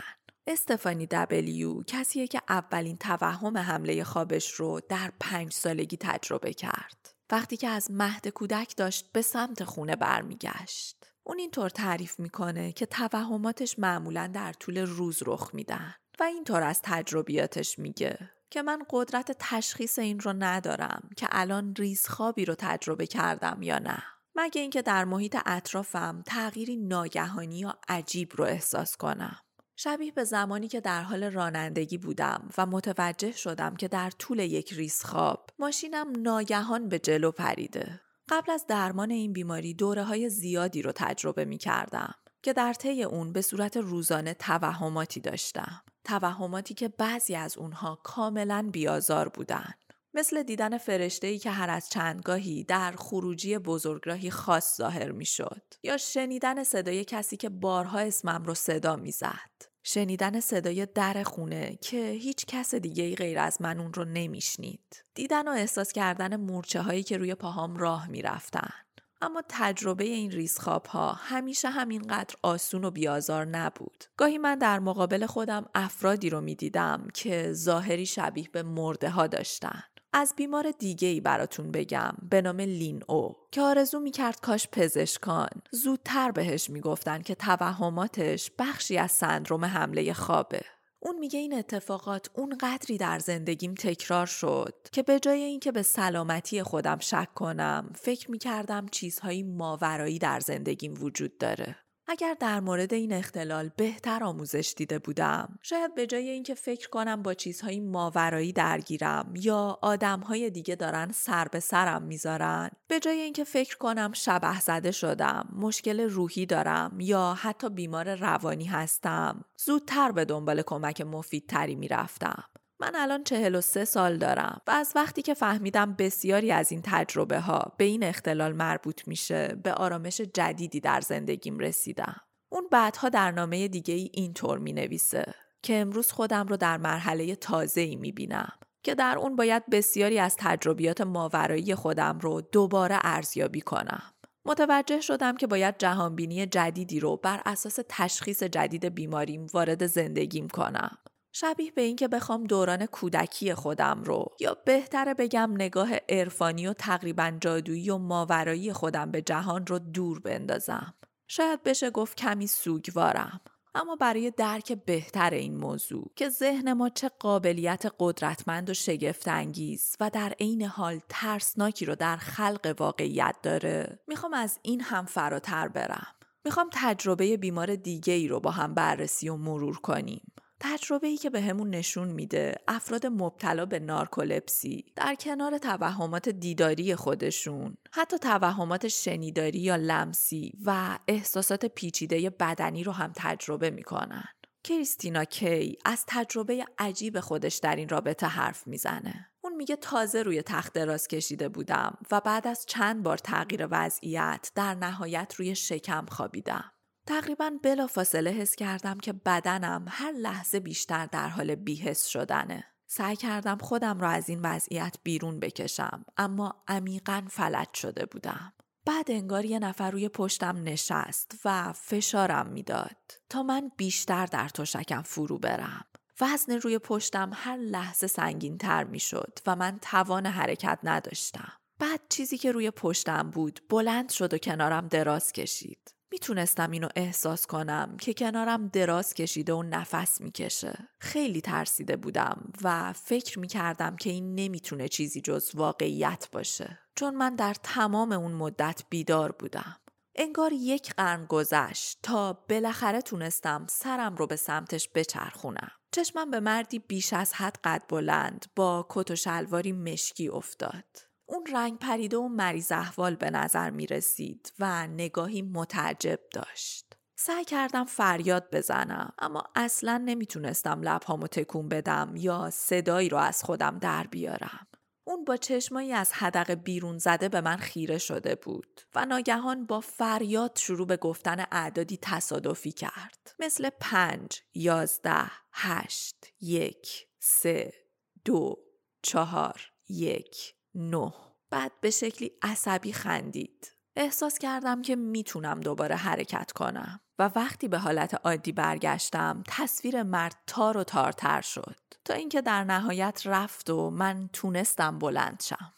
[SPEAKER 1] استفانی دبلیو کسیه که اولین توهم حمله خوابش رو در پنج سالگی تجربه کرد. وقتی که از مهد کودک داشت به سمت خونه برمیگشت. اون اینطور تعریف می‌کنه که توهماتش معمولا در طول روز رخ میدن و اینطور از تجربیاتش میگه که من قدرت تشخیص این رو ندارم که الان ریزخوابی رو تجربه کردم یا نه. مگه اینکه در محیط اطرافم تغییری ناگهانی یا عجیب رو احساس کنم. شبیه به زمانی که در حال رانندگی بودم و متوجه شدم که در طول یک ریزخواب ماشینم ناگهان به جلو پریده. قبل از درمان این بیماری دوره های زیادی رو تجربه می کردم که در طی اون به صورت روزانه توهماتی داشتم. توهماتی که بعضی از اونها کاملا بیازار بودن. مثل دیدن فرشته که هر از چندگاهی در خروجی بزرگراهی خاص ظاهر می شد یا شنیدن صدای کسی که بارها اسمم رو صدا می زد. شنیدن صدای در خونه که هیچ کس دیگه ای غیر از من اون رو نمیشنید. دیدن و احساس کردن مورچه هایی که روی پاهام راه می‌رفتن. اما تجربه این ریسخاب ها همیشه همینقدر آسون و بیازار نبود. گاهی من در مقابل خودم افرادی رو می‌دیدم که ظاهری شبیه به مرده ها داشتن. از بیمار دیگه ای براتون بگم به نام لین او که آرزو می‌کرد کاش پزشکان زودتر بهش می‌گفتن که توهماتش بخشی از سندروم حمله خوابه. اون میگه این اتفاقات اون قدری در زندگیم تکرار شد که به جای اینکه به سلامتی خودم شک کنم فکر می‌کردم چیزهایی ماورایی در زندگیم وجود داره. اگر در مورد این اختلال بهتر آموزش دیده بودم شاید به جای اینکه فکر کنم با چیزهای ماورایی درگیرم یا آدمهای دیگه دارن سر به سرم می‌ذارن به جای اینکه فکر کنم شبه زده شدم مشکل روحی دارم یا حتی بیمار روانی هستم زودتر به دنبال کمک مفیدتری می‌رفتم. من الان 43 سال دارم و از وقتی که فهمیدم بسیاری از این تجربه ها به این اختلال مربوط میشه به آرامش جدیدی در زندگیم رسیدم. اون بعدها در نامه دیگه ای اینطور می نویسه که امروز خودم رو در مرحله تازه ای می بینم که در اون باید بسیاری از تجربیات ماورایی خودم رو دوباره ارزیابی کنم. متوجه شدم که باید جهانبینی جدیدی رو بر اساس تشخیص جدید بیماریم وارد زندگیم کنم. شبیه به اینکه بخوام دوران کودکی خودم رو یا بهتره بگم نگاه عرفانی و تقریبا جادویی و ماورایی خودم به جهان رو دور بندازم. شاید بشه گفت کمی سوگوارم. اما برای درک بهتر این موضوع که ذهن ما چه قابلیت قدرتمند و شگفتانگیز و در عین حال ترسناکی رو در خلق واقعیت داره می‌خوام از این هم فراتر برم می‌خوام تجربه بیمار دیگه ای رو با هم بررسی و مرور کنیم تجربه ای که به همون نشون میده افراد مبتلا به نارکولپسی در کنار توهمات دیداری خودشون حتی توهمات شنیداری یا لمسی و احساسات پیچیده بدنی رو هم تجربه می‌کنن. کریستینا کی از تجربه عجیب خودش در این رابطه حرف می‌زنه. اون میگه تازه روی تخت دراز کشیده بودم و بعد از چند بار تغییر وضعیت در نهایت روی شکم خوابیدم. تقریبا بلا فاصله حس کردم که بدنم هر لحظه بیشتر در حال بیحس شدنه. سعی کردم خودم را از این وضعیت بیرون بکشم اما عمیقا فلج شده بودم. بعد انگار یه نفر روی پشتم نشست و فشارم می‌داد تا من بیشتر در تشکم فرو برم. وزن روی پشتم هر لحظه سنگین تر می شد و من توان حرکت نداشتم. بعد چیزی که روی پشتم بود بلند شد و کنارم دراز کشید. می‌تونستم اینو احساس کنم که کنارم دراز کشیده و نفس می‌کشه. خیلی ترسیده بودم و فکر می‌کردم که این نمی‌تونه چیزی جز واقعیت باشه. چون من در تمام اون مدت بیدار بودم. انگار یک قرن گذشت تا بالاخره تونستم سرم رو به سمتش بچرخونم. چشمم به مردی بیش از حد قد بلند با کت و شلواری مشکی افتاد. اون رنگ پریده و مریض احوال به نظر می رسید و نگاهی متعجب داشت. سعی کردم فریاد بزنم اما اصلا نمی‌تونستم لبهامو تکون بدم یا صدایی رو از خودم در بیارم. اون با چشمایی از حدق بیرون زده به من خیره شده بود و ناگهان با فریاد شروع به گفتن اعدادی تصادفی کرد. مثل پنج، یازده، هشت، یک، سه، دو، چهار، یک، نه. بعد به شکلی عصبی خندید. احساس کردم که می‌تونم دوباره حرکت کنم و وقتی به حالت عادی برگشتم تصویر مرد تار و تارتر شد. تا اینکه در نهایت رفت و من تونستم بلند شم.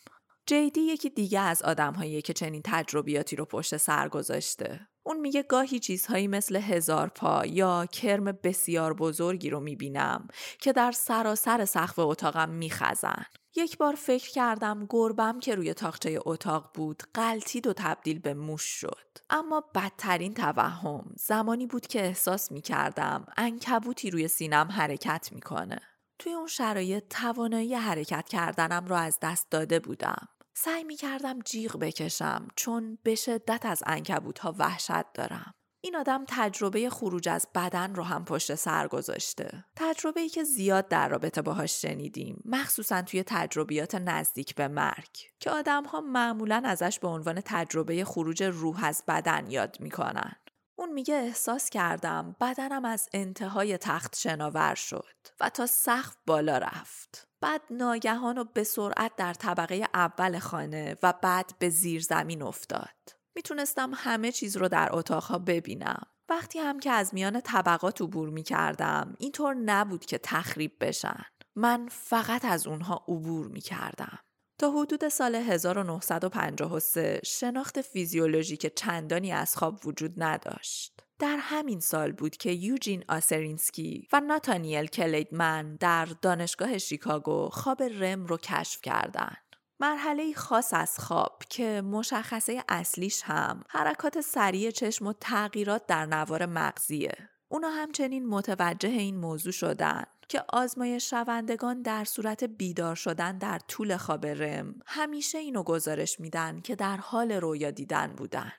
[SPEAKER 1] جیدی یکی دیگه از آدمهایی که چنین تجربیاتی رو پشت سر گذاشته. اون میگه گاهی چیزهایی مثل هزار پا یا کرم بسیار بزرگی رو می‌بینم که در سراسر سقف اتاقم میخزن. یک بار فکر کردم گربم که روی تاخچه اتاق بود قلتید و تبدیل به موش شد. اما بدترین توهم زمانی بود که احساس می کردم انکبوتی روی سینم حرکت می‌کنه. توی اون شرایط توانایی حرکت کردنم را از دست داده بودم. سعی می کردم جیغ بکشم چون به شدت از انکبوت ها وحشت دارم. این آدم تجربه خروج از بدن رو هم پشت سر گذاشته. تجربه ای که زیاد در رابطه باهاش شنیدیم، مخصوصا توی تجربیات نزدیک به مرگ که آدم ها معمولا ازش به عنوان تجربه خروج روح از بدن یاد می‌کنن. اون میگه احساس کردم بدنم از انتهای تخت شناور شد و تا سقف بالا رفت. بعد ناگهان و به سرعت در طبقه اول خانه و بعد به زیر زمین افتاد. می‌تونستم همه چیز رو در اتاقها ببینم. وقتی هم که از میان طبقات عبور می کردم اینطور نبود که تخریب بشن. من فقط از اونها عبور می کردم. تا حدود سال 1953 شناخت فیزیولوژیک چندانی از خواب وجود نداشت. در همین سال بود که یوجین آسرینسکی و ناتانیل کلیدمن در دانشگاه شیکاگو خواب رم رو کشف کردند. مرحله خاص از خواب که مشخصه اصلیش هم حرکات سریع چشم و تغییرات در نوار مغزیه. اونا همچنین متوجه این موضوع شدن که آزمایش شوندگان در صورت بیدار شدن در طول خواب رم همیشه اینو گزارش میدن که در حال رویا دیدن بودن.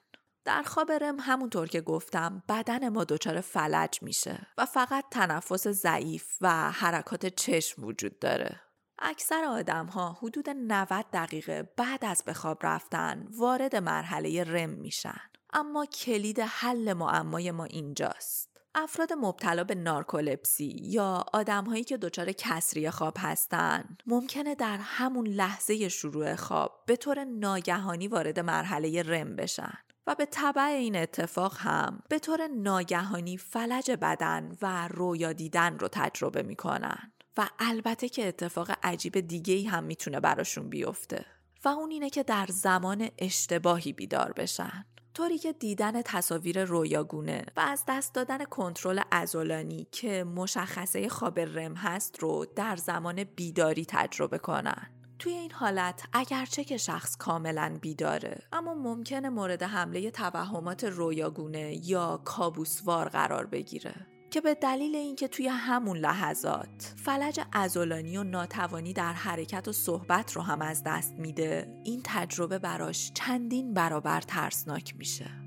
[SPEAKER 1] در خواب رم همونطور که گفتم بدن ما دچار فلج میشه و فقط تنفس ضعیف و حرکات چشم وجود داره. اکثر آدم ها حدود 90 دقیقه بعد از به خواب رفتن وارد مرحله رم میشن. اما کلید حل معمای ما اینجاست. افراد مبتلا به نارکولپسی یا آدمهایی که دچار کسری خواب هستند ممکنه در همون لحظه شروع خواب به طور ناگهانی وارد مرحله رم بشن و به طبع این اتفاق هم به طور ناگهانی فلج بدن و رویا دیدن رو تجربه می‌کنن و البته که اتفاق عجیب دیگه هم می‌تونه براشون بیفته. و اون اینه که در زمان اشتباهی بیدار بشن. طوری که دیدن تصاویر رویاگونه و از دست دادن کنترل ازولانی که مشخصه خواب رم هست رو در زمان بیداری تجربه کنن. توی این حالت اگرچه که شخص کاملا بیداره اما ممکنه مورد حمله توهمات رویاگونه یا کابوسوار قرار بگیره. که به دلیل اینکه توی همون لحظات فلج ازولانی و ناتوانی در حرکت و صحبت رو هم از دست میده این تجربه براش چندین برابر ترسناک میشه.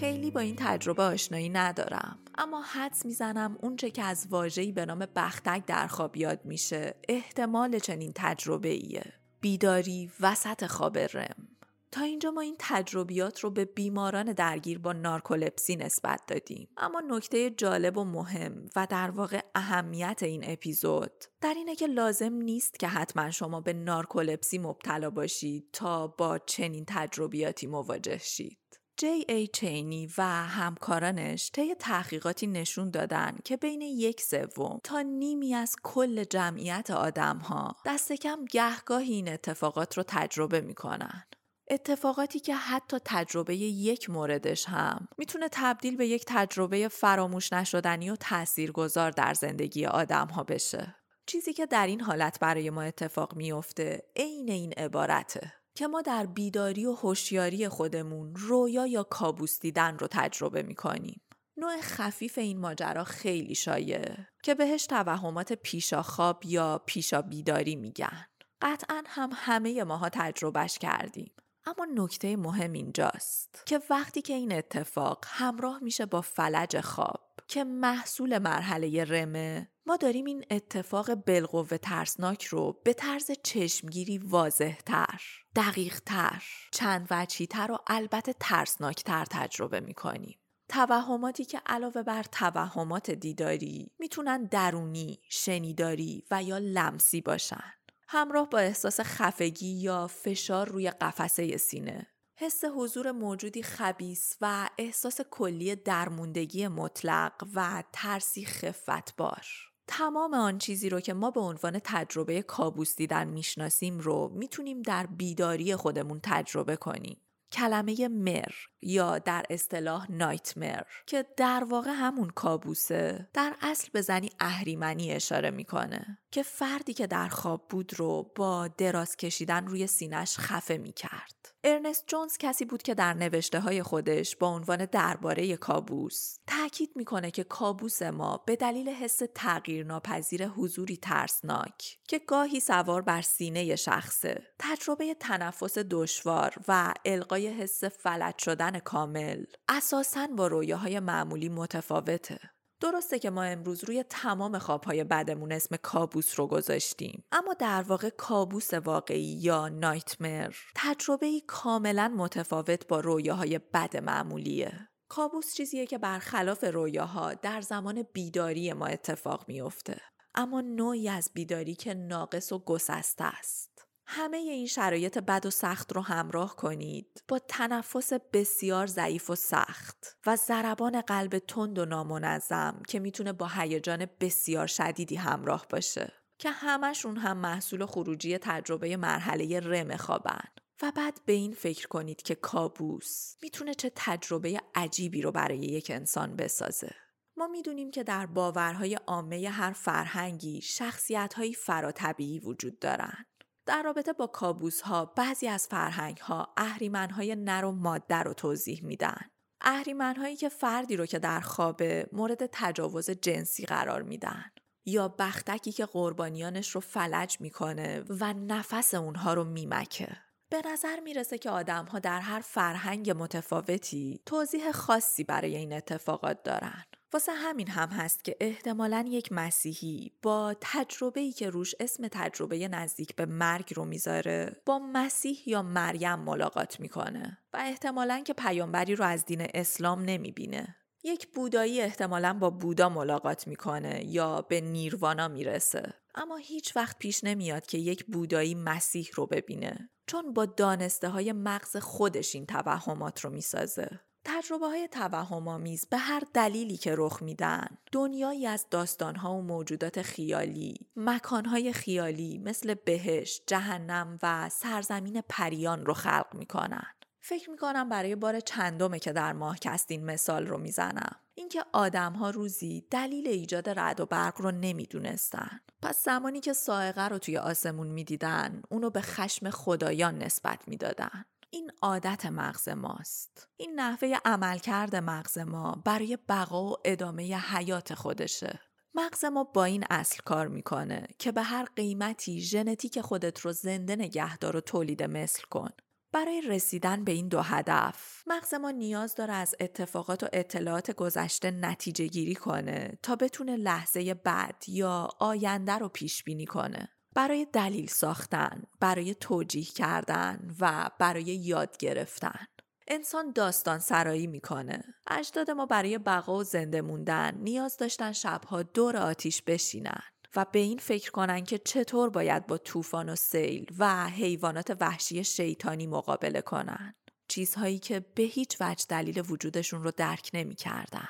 [SPEAKER 1] خیلی با این تجربه آشنایی ندارم. اما حدس می‌زنم اونچه که از واژه‌ای به نام بختک در خواب یاد میشه احتمال چنین تجربه ایه بیداری وسط خواب رم. تا اینجا ما این تجربیات رو به بیماران درگیر با نارکولپسی نسبت دادیم. اما نکته جالب و مهم و در واقع اهمیت این اپیزود در اینه که لازم نیست که حتما شما به نارکولپسی مبتلا باشید تا با چنین تجربیاتی مواجه شید. جی ای چینی و همکارانش طی تحقیقاتی نشون دادن که بین یک سوم تا نیمی از کل جمعیت آدم ها دست کم گهگاهی این اتفاقات رو تجربه می‌کنن. اتفاقاتی که حتی تجربه یک موردش هم می‌تونه تبدیل به یک تجربه فراموش نشدنی و تاثیرگذار در زندگی آدم ها بشه. چیزی که در این حالت برای ما اتفاق میافته عین این عبارته. که ما در بیداری و هوشیاری خودمون رویا یا کابوس دیدن رو تجربه می‌کنیم. نوع خفیف این ماجرا خیلی شایعه که بهش توهمات پیشا خواب یا پیشا بیداری میگن. قطعا هم همه ماها تجربهش کردیم. اما نکته مهم اینجاست که وقتی که این اتفاق همراه میشه با فلج خواب که محصول مرحله رمه ما داریم این اتفاق بالقوه ترسناک رو به طرز چشمگیری واضح تر، دقیق تر، چند وچی تر و البته ترسناکتر تجربه می‌کنیم. توهماتی که علاوه بر توهمات دیداری می‌تونن درونی، شنیداری و یا لمسی باشن. همراه با احساس خفگی یا فشار روی قفسه سینه حس حضور موجودی خبیس و احساس کلی درموندگی مطلق و ترسی خفتبار تمام آن چیزی رو که ما به عنوان تجربه کابوس دیدن می‌شناسیم رو می‌تونیم در بیداری خودمون تجربه کنیم. کلمه مر یا در اصطلاح نایتمر که در واقع همون کابوسه در اصل به زنی اهریمنی اشاره می‌کنه که فردی که در خواب بود رو با دراز کشیدن روی سینش خفه می‌کرد. ارنست جونز کسی بود که در نوشته های خودش با عنوان درباره کابوس تاکید می‌کنه که کابوس ما به دلیل حس تغییر ناپذیر حضوری ترسناک که گاهی سوار بر سینه شخصه تجربه تنفس دشوار و القای حس فلج شدن کامل اساساً با رویاهای معمولی متفاوته. درسته که ما امروز روی تمام خوابهای بدمون اسم کابوس رو گذاشتیم. اما در واقع کابوس واقعی یا نایتمر تجربه ای کاملا متفاوت با رویاهای بد معمولیه. کابوس چیزیه که برخلاف رویاها در زمان بیداری ما اتفاق میافته. اما نوعی از بیداری که ناقص و گسسته است. همه این شرایط بد و سخت رو همراه کنید. با تنفس بسیار ضعیف و سخت و ضربان قلب تند و نامنظم که می‌تونه با هیجان بسیار شدیدی همراه باشه. که همشون هم محصول خروجی تجربه مرحله رم خوابن. و بعد به این فکر کنید که کابوس می‌تونه چه تجربه عجیبی رو برای یک انسان بسازه. ما می‌دونیم که در باورهای عامه هر فرهنگی شخصیتهایی فراتبیعی وجود دارن. در رابطه با کابوس ها بعضی از فرهنگ ها اهریمن های نر و ماده رو توضیح میدن. اهریمن هایی که فردی رو که در خوابه مورد تجاوز جنسی قرار میدن. یا بختکی که قربانیانش رو فلج می‌کنه و نفس اونها رو میمکه. به نظر می‌رسه که آدم ها در هر فرهنگ متفاوتی توضیح خاصی برای این اتفاقات دارن. واسه همین هم هست که احتمالا یک مسیحی با تجربه ای که روش اسم تجربه نزدیک به مرگ رو می‌ذاره با مسیح یا مریم ملاقات می‌کنه و احتمالا که پیامبری رو از دین اسلام نمی‌بینه. یک بودایی احتمالا با بودا ملاقات می‌کنه یا به نیروانا می‌رسه. اما هیچ وقت پیش نمیاد که یک بودایی مسیح رو ببینه چون با دانسته های مغز خودش این توهمات رو می‌سازه. تجربه های توهم آمیز به هر دلیلی که رخ میدن. دنیایی از داستان ها و موجودات خیالی مکان های خیالی مثل بهشت جهنم و سرزمین پریان رو خلق می‌کنن. فکر می‌کنم برای بار چندمه که در ماه کست این مثال رو می‌زنم. اینکه آدم ها روزی دلیل ایجاد رد و برق رو نمی‌دونستن. پس زمانی که سائقه رو توی آسمون می‌دیدن اونو به خشم خدایان نسبت می‌دادن. این عادت مغز ماست. این نحوه عملکرد مغز ما برای بقا و ادامه حیات خودشه. مغز ما با این اصل کار می‌کنه که به هر قیمتی ژنتیک خودت رو زنده نگهدار و تولید مثل کن. برای رسیدن به این دو هدف مغز ما نیاز داره از اتفاقات و اطلاعات گذشته نتیجه گیری کنه تا بتونه لحظه بعد یا آینده رو پیش بینی کنه. برای دلیل ساختن، برای توجیه کردن و برای یاد گرفتن. انسان داستان سرایی می‌کنه. اجداد ما برای بقا و زنده موندن نیاز داشتن شبها دور آتیش بشینن و به این فکر کنن که چطور باید با طوفان و سیل و حیوانات وحشی شیطانی مقابله کنن. چیزهایی که به هیچ وجه دلیل وجودشون رو درک نمی‌کردن.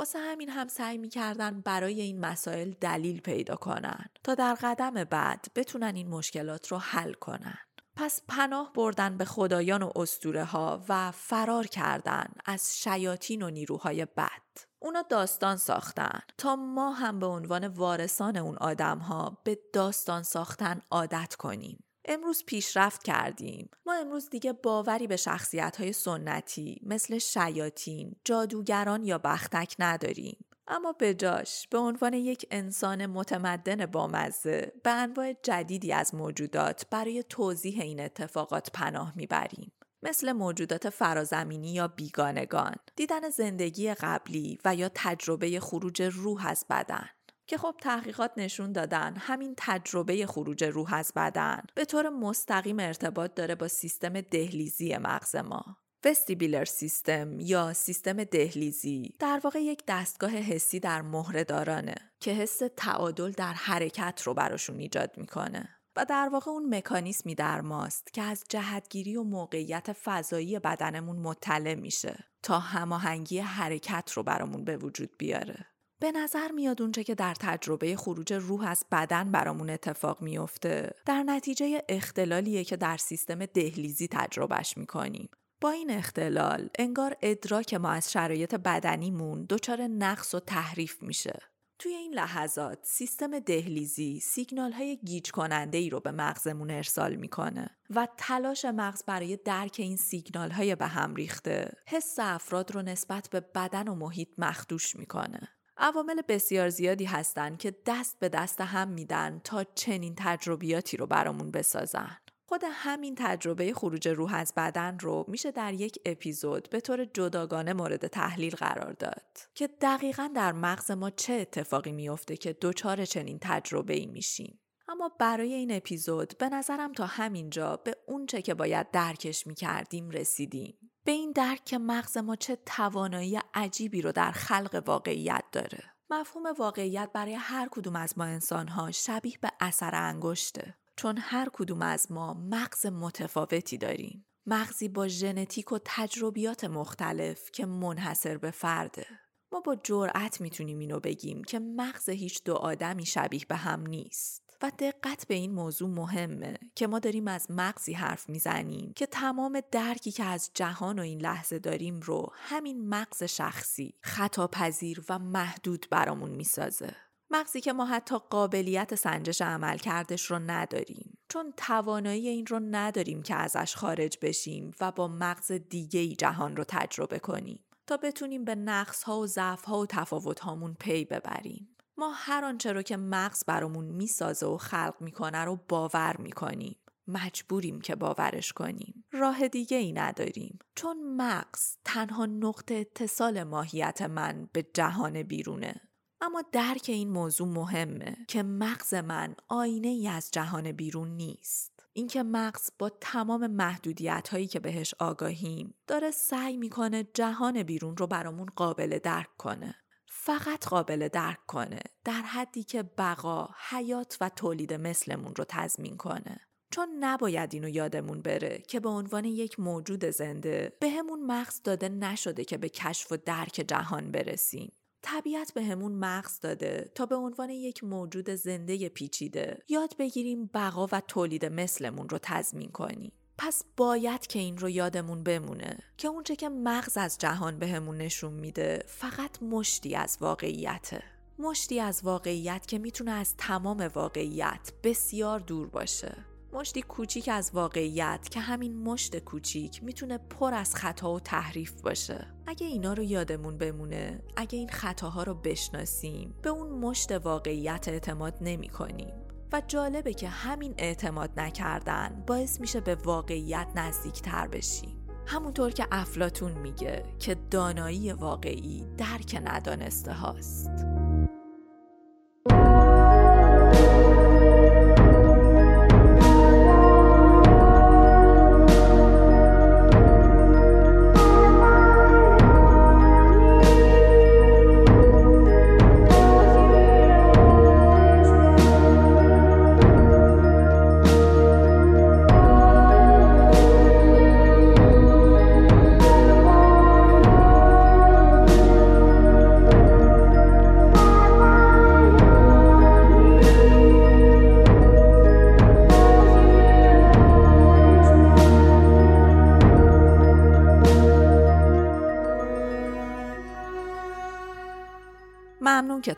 [SPEAKER 1] واسه همین هم سعی می‌کردن برای این مسائل دلیل پیدا کنن تا در قدم بعد بتونن این مشکلات رو حل کنن. پس پناه بردن به خدایان و اسطوره ها و فرار کردن از شیاطین و نیروهای بد. اونا داستان ساختن تا ما هم به عنوان وارثان اون آدم ها به داستان ساختن عادت کنیم. امروز پیشرفت کردیم. ما امروز دیگه باوری به شخصیت های سنتی مثل شیاطین، جادوگران یا بختک نداریم. اما به جاش به عنوان یک انسان متمدن بامزه به انواع جدیدی از موجودات برای توضیح این اتفاقات پناه می‌بریم. مثل موجودات فرازمینی یا بیگانگان، دیدن زندگی قبلی و یا تجربه خروج روح از بدن. که خب تحقیقات نشون دادن همین تجربه خروج روح از بدن به طور مستقیم ارتباط داره با سیستم دهلیزی مغز ما. وستیبیلر سیستم یا سیستم دهلیزی در واقع یک دستگاه حسی در مهرهدارانه که حس تعادل در حرکت رو براشون ایجاد می‌کنه. و در واقع اون مکانیسمی در ماست که از جهتگیری و موقعیت فضایی بدنمون مطلع میشه تا هماهنگی حرکت رو برامون به وجود بیاره. به نظر میاد اونچه که در تجربه خروج روح از بدن برامون اتفاق میافته در نتیجه اختلالیه که در سیستم دهلیزی تجربهش می‌کنیم. با این اختلال انگار ادراک ما از شرایط بدنیمون دچار نقص و تحریف میشه. توی این لحظات سیستم دهلیزی سیگنال های گیج کننده ای رو به مغزمون ارسال می‌کنه و تلاش مغز برای درک این سیگنال های به هم ریخته حس افراد رو نسبت به بدن و محیط مخدوش می‌کنه. عوامل بسیار زیادی هستند که دست به دست هم میدن تا چنین تجربیاتی رو برامون بسازن. خود همین تجربه خروج روح از بدن رو میشه در یک اپیزود به طور جداگانه مورد تحلیل قرار داد که دقیقا در مغز ما چه اتفاقی میافته که دچار چنین تجربه ای میشیم. اما برای این اپیزود به نظرم تا همینجا به اونچه که باید درکش می‌کردیم رسیدیم. به این درک که مغز ما چه توانایی عجیبی رو در خلق واقعیت داره. مفهوم واقعیت برای هر کدوم از ما انسانها شبیه به اثر انگشته. چون هر کدوم از ما مغز متفاوتی داریم. مغزی با ژنتیک و تجربیات مختلف که منحصر به فرده. ما با جرأت می‌تونیم اینو بگیم که مغز هیچ دو آدمی شبیه به هم نیست. و دقت به این موضوع مهمه که ما داریم از مغزی حرف می‌زنیم که تمام درکی که از جهان و این لحظه داریم رو همین مغز شخصی خطا پذیر و محدود برامون می‌سازه. مغزی که ما حتی قابلیت سنجش عمل کردش رو نداریم چون توانایی این رو نداریم که ازش خارج بشیم و با مغز دیگه ای جهان رو تجربه کنیم تا بتونیم به نقص ها و ضعف ها و تفاوت هامون پی ببریم ما هر آنچه رو که مغز برامون می‌سازه و خلق می‌کنه رو باور می‌کنیم. مجبوریم که باورش کنیم. راه دیگه ای نداریم. چون مغز تنها نقطه اتصال ماهیت من به جهان بیرونه. اما درک این موضوع مهمه که مغز من آینه ای از جهان بیرون نیست. اینکه مغز با تمام محدودیت هایی که بهش آگاهیم داره سعی می‌کنه جهان بیرون رو برامون قابل درک کنه. فقط قابل درک کنه در حدی که بقا، حیات و تولید مثلمون رو تضمین کنه. چون نباید اینو یادمون بره که به عنوان یک موجود زنده به همون مغز داده نشده که به کشف و درک جهان برسیم. طبیعت به همون مغز داده تا به عنوان یک موجود زنده پیچیده یاد بگیریم بقا و تولید مثلمون رو تضمین کنیم. پس باید که این رو یادمون بمونه که اونچه که مغز از جهان بهمون به نشون میده فقط مشتی از واقعیته. مشتی از واقعیت که می‌تونه از تمام واقعیت بسیار دور باشه. مشتی کوچیک از واقعیت که همین مشت کوچیک می‌تونه پر از خطا و تحریف باشه. اگه اینا رو یادمون بمونه اگه این خطاها رو بشناسیم به اون مشت واقعیت اعتماد نمی کنیم و جالبه که همین اعتماد نکردن باعث میشه به واقعیت نزدیک تر بشیم همونطور که افلاتون میگه که دانایی واقعی درک ندانسته هاست.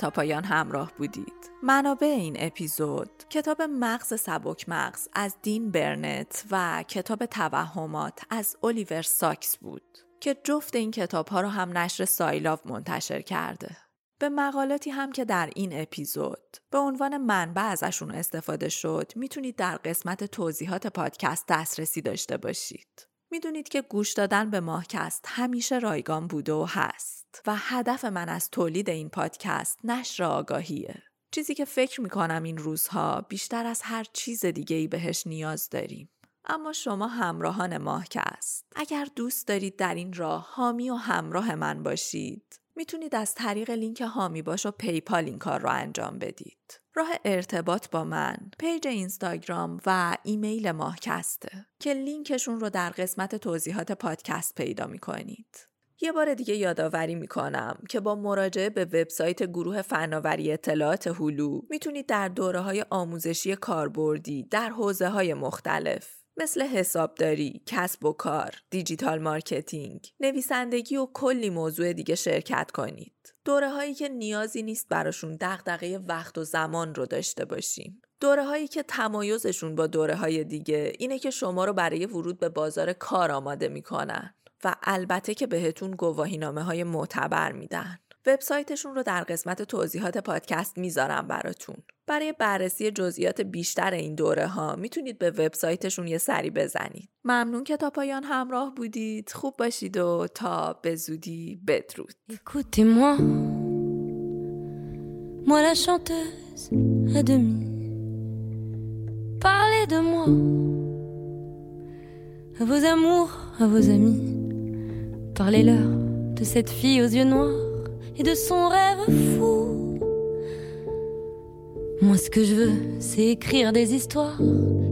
[SPEAKER 1] تا پایان همراه بودید. منابع این اپیزود کتاب مغز سبک مغز از دین برنت و کتاب توهمات از الیور ساکس بود که جفت این کتاب ها رو هم نشر سایلاو منتشر کرده. به مقالاتی هم که در این اپیزود به عنوان منبع ازشون استفاده شد می‌تونید در قسمت توضیحات پادکست دسترسی داشته باشید. می‌دونید که گوش دادن به ماهکست همیشه رایگان بوده و هست و هدف من از تولید این پادکست نشر آگاهیه. چیزی که فکر می‌کنم این روزها بیشتر از هر چیز دیگه ای بهش نیاز داریم. اما شما همراهان ماهکست اگر دوست دارید در این راه حامی و همراه من باشید می‌تونید از طریق لینک حامی باش و PayPal این کار رو انجام بدید. راه ارتباط با من page اینستاگرام و ایمیل ماهکسته که لینکشون رو در قسمت توضیحات پادکست پیدا می‌کنید. یه بار دیگه یادآوری می‌کنم که با مراجعه به وبسایت گروه فناوری اطلاعات هلو می‌تونید در دوره های آموزشی کاربردی در حوزه های مختلف مثل حسابداری، کسب و کار، digital marketing، نویسندگی و کلی موضوع دیگه شرکت کنید. دوره هایی که نیازی نیست براشون دغدغه وقت و زمان رو داشته باشیم. دوره هایی که تمایزشون با دوره های دیگه اینه که شما رو برای ورود به بازار کار آماده می‌کنن و البته که بهتون گواهی نامه های معتبر میدن. وبسایتشون رو در قسمت توضیحات پادکست می‌ذارم براتون. برای بررسی جزئیات بیشتر این دوره ها می‌تونید به وبسایتشون یه سری بزنید. ممنون که تا پایان همراه بودید. خوب باشید و تا به زودی بدرود.
[SPEAKER 2] Parlez de moi, à vos amours, à vos amis. Parlez-leur de cette fille aux yeux noirs et de son rêve fou. Moi, ce que je veux, c'est écrire des histoires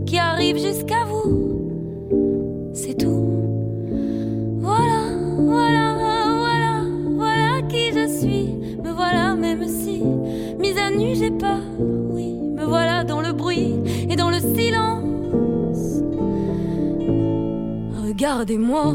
[SPEAKER 2] qui arrivent jusqu'à vous. C'est tout. Voilà, voilà, voilà, voilà qui je suis. Me voilà, même si, mise à nu, j'ai peur. Oui, me voilà dans le bruit et dans le silence. Regardez-moi,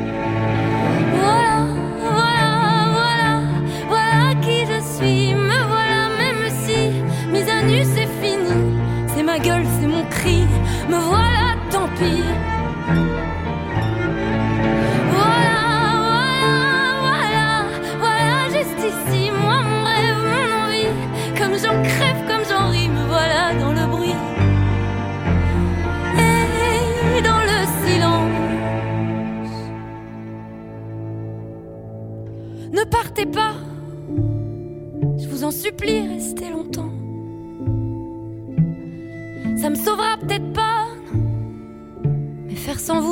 [SPEAKER 2] c'est fini. C'est ma gueule, c'est mon cri. Me voilà, tant pis. Voilà, voilà, voilà, voilà, juste ici, moi, mon rêve, mon envie. Comme j'en crève, comme j'en ris, me voilà dans le bruit. Et dans le silence. Ne partez pas, je vous en supplie, restez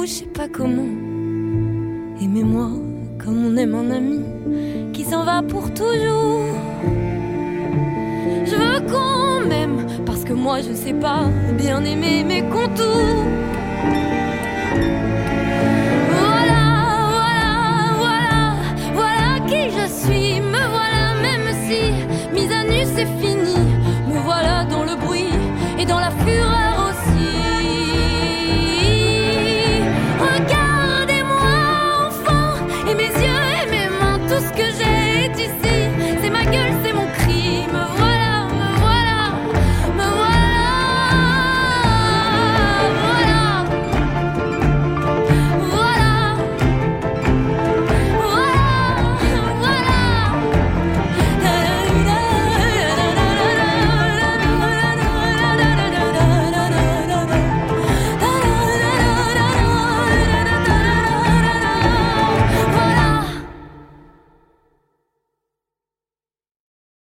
[SPEAKER 2] je sais pas comment. Aimez-moi comme on aime un ami qui s'en va pour toujours. Je veux qu'on m'aime parce que moi je sais pas bien aimer mes contours. Voilà, voilà, voilà, voilà qui je suis. Me voilà, même si mise à nu c'est fini.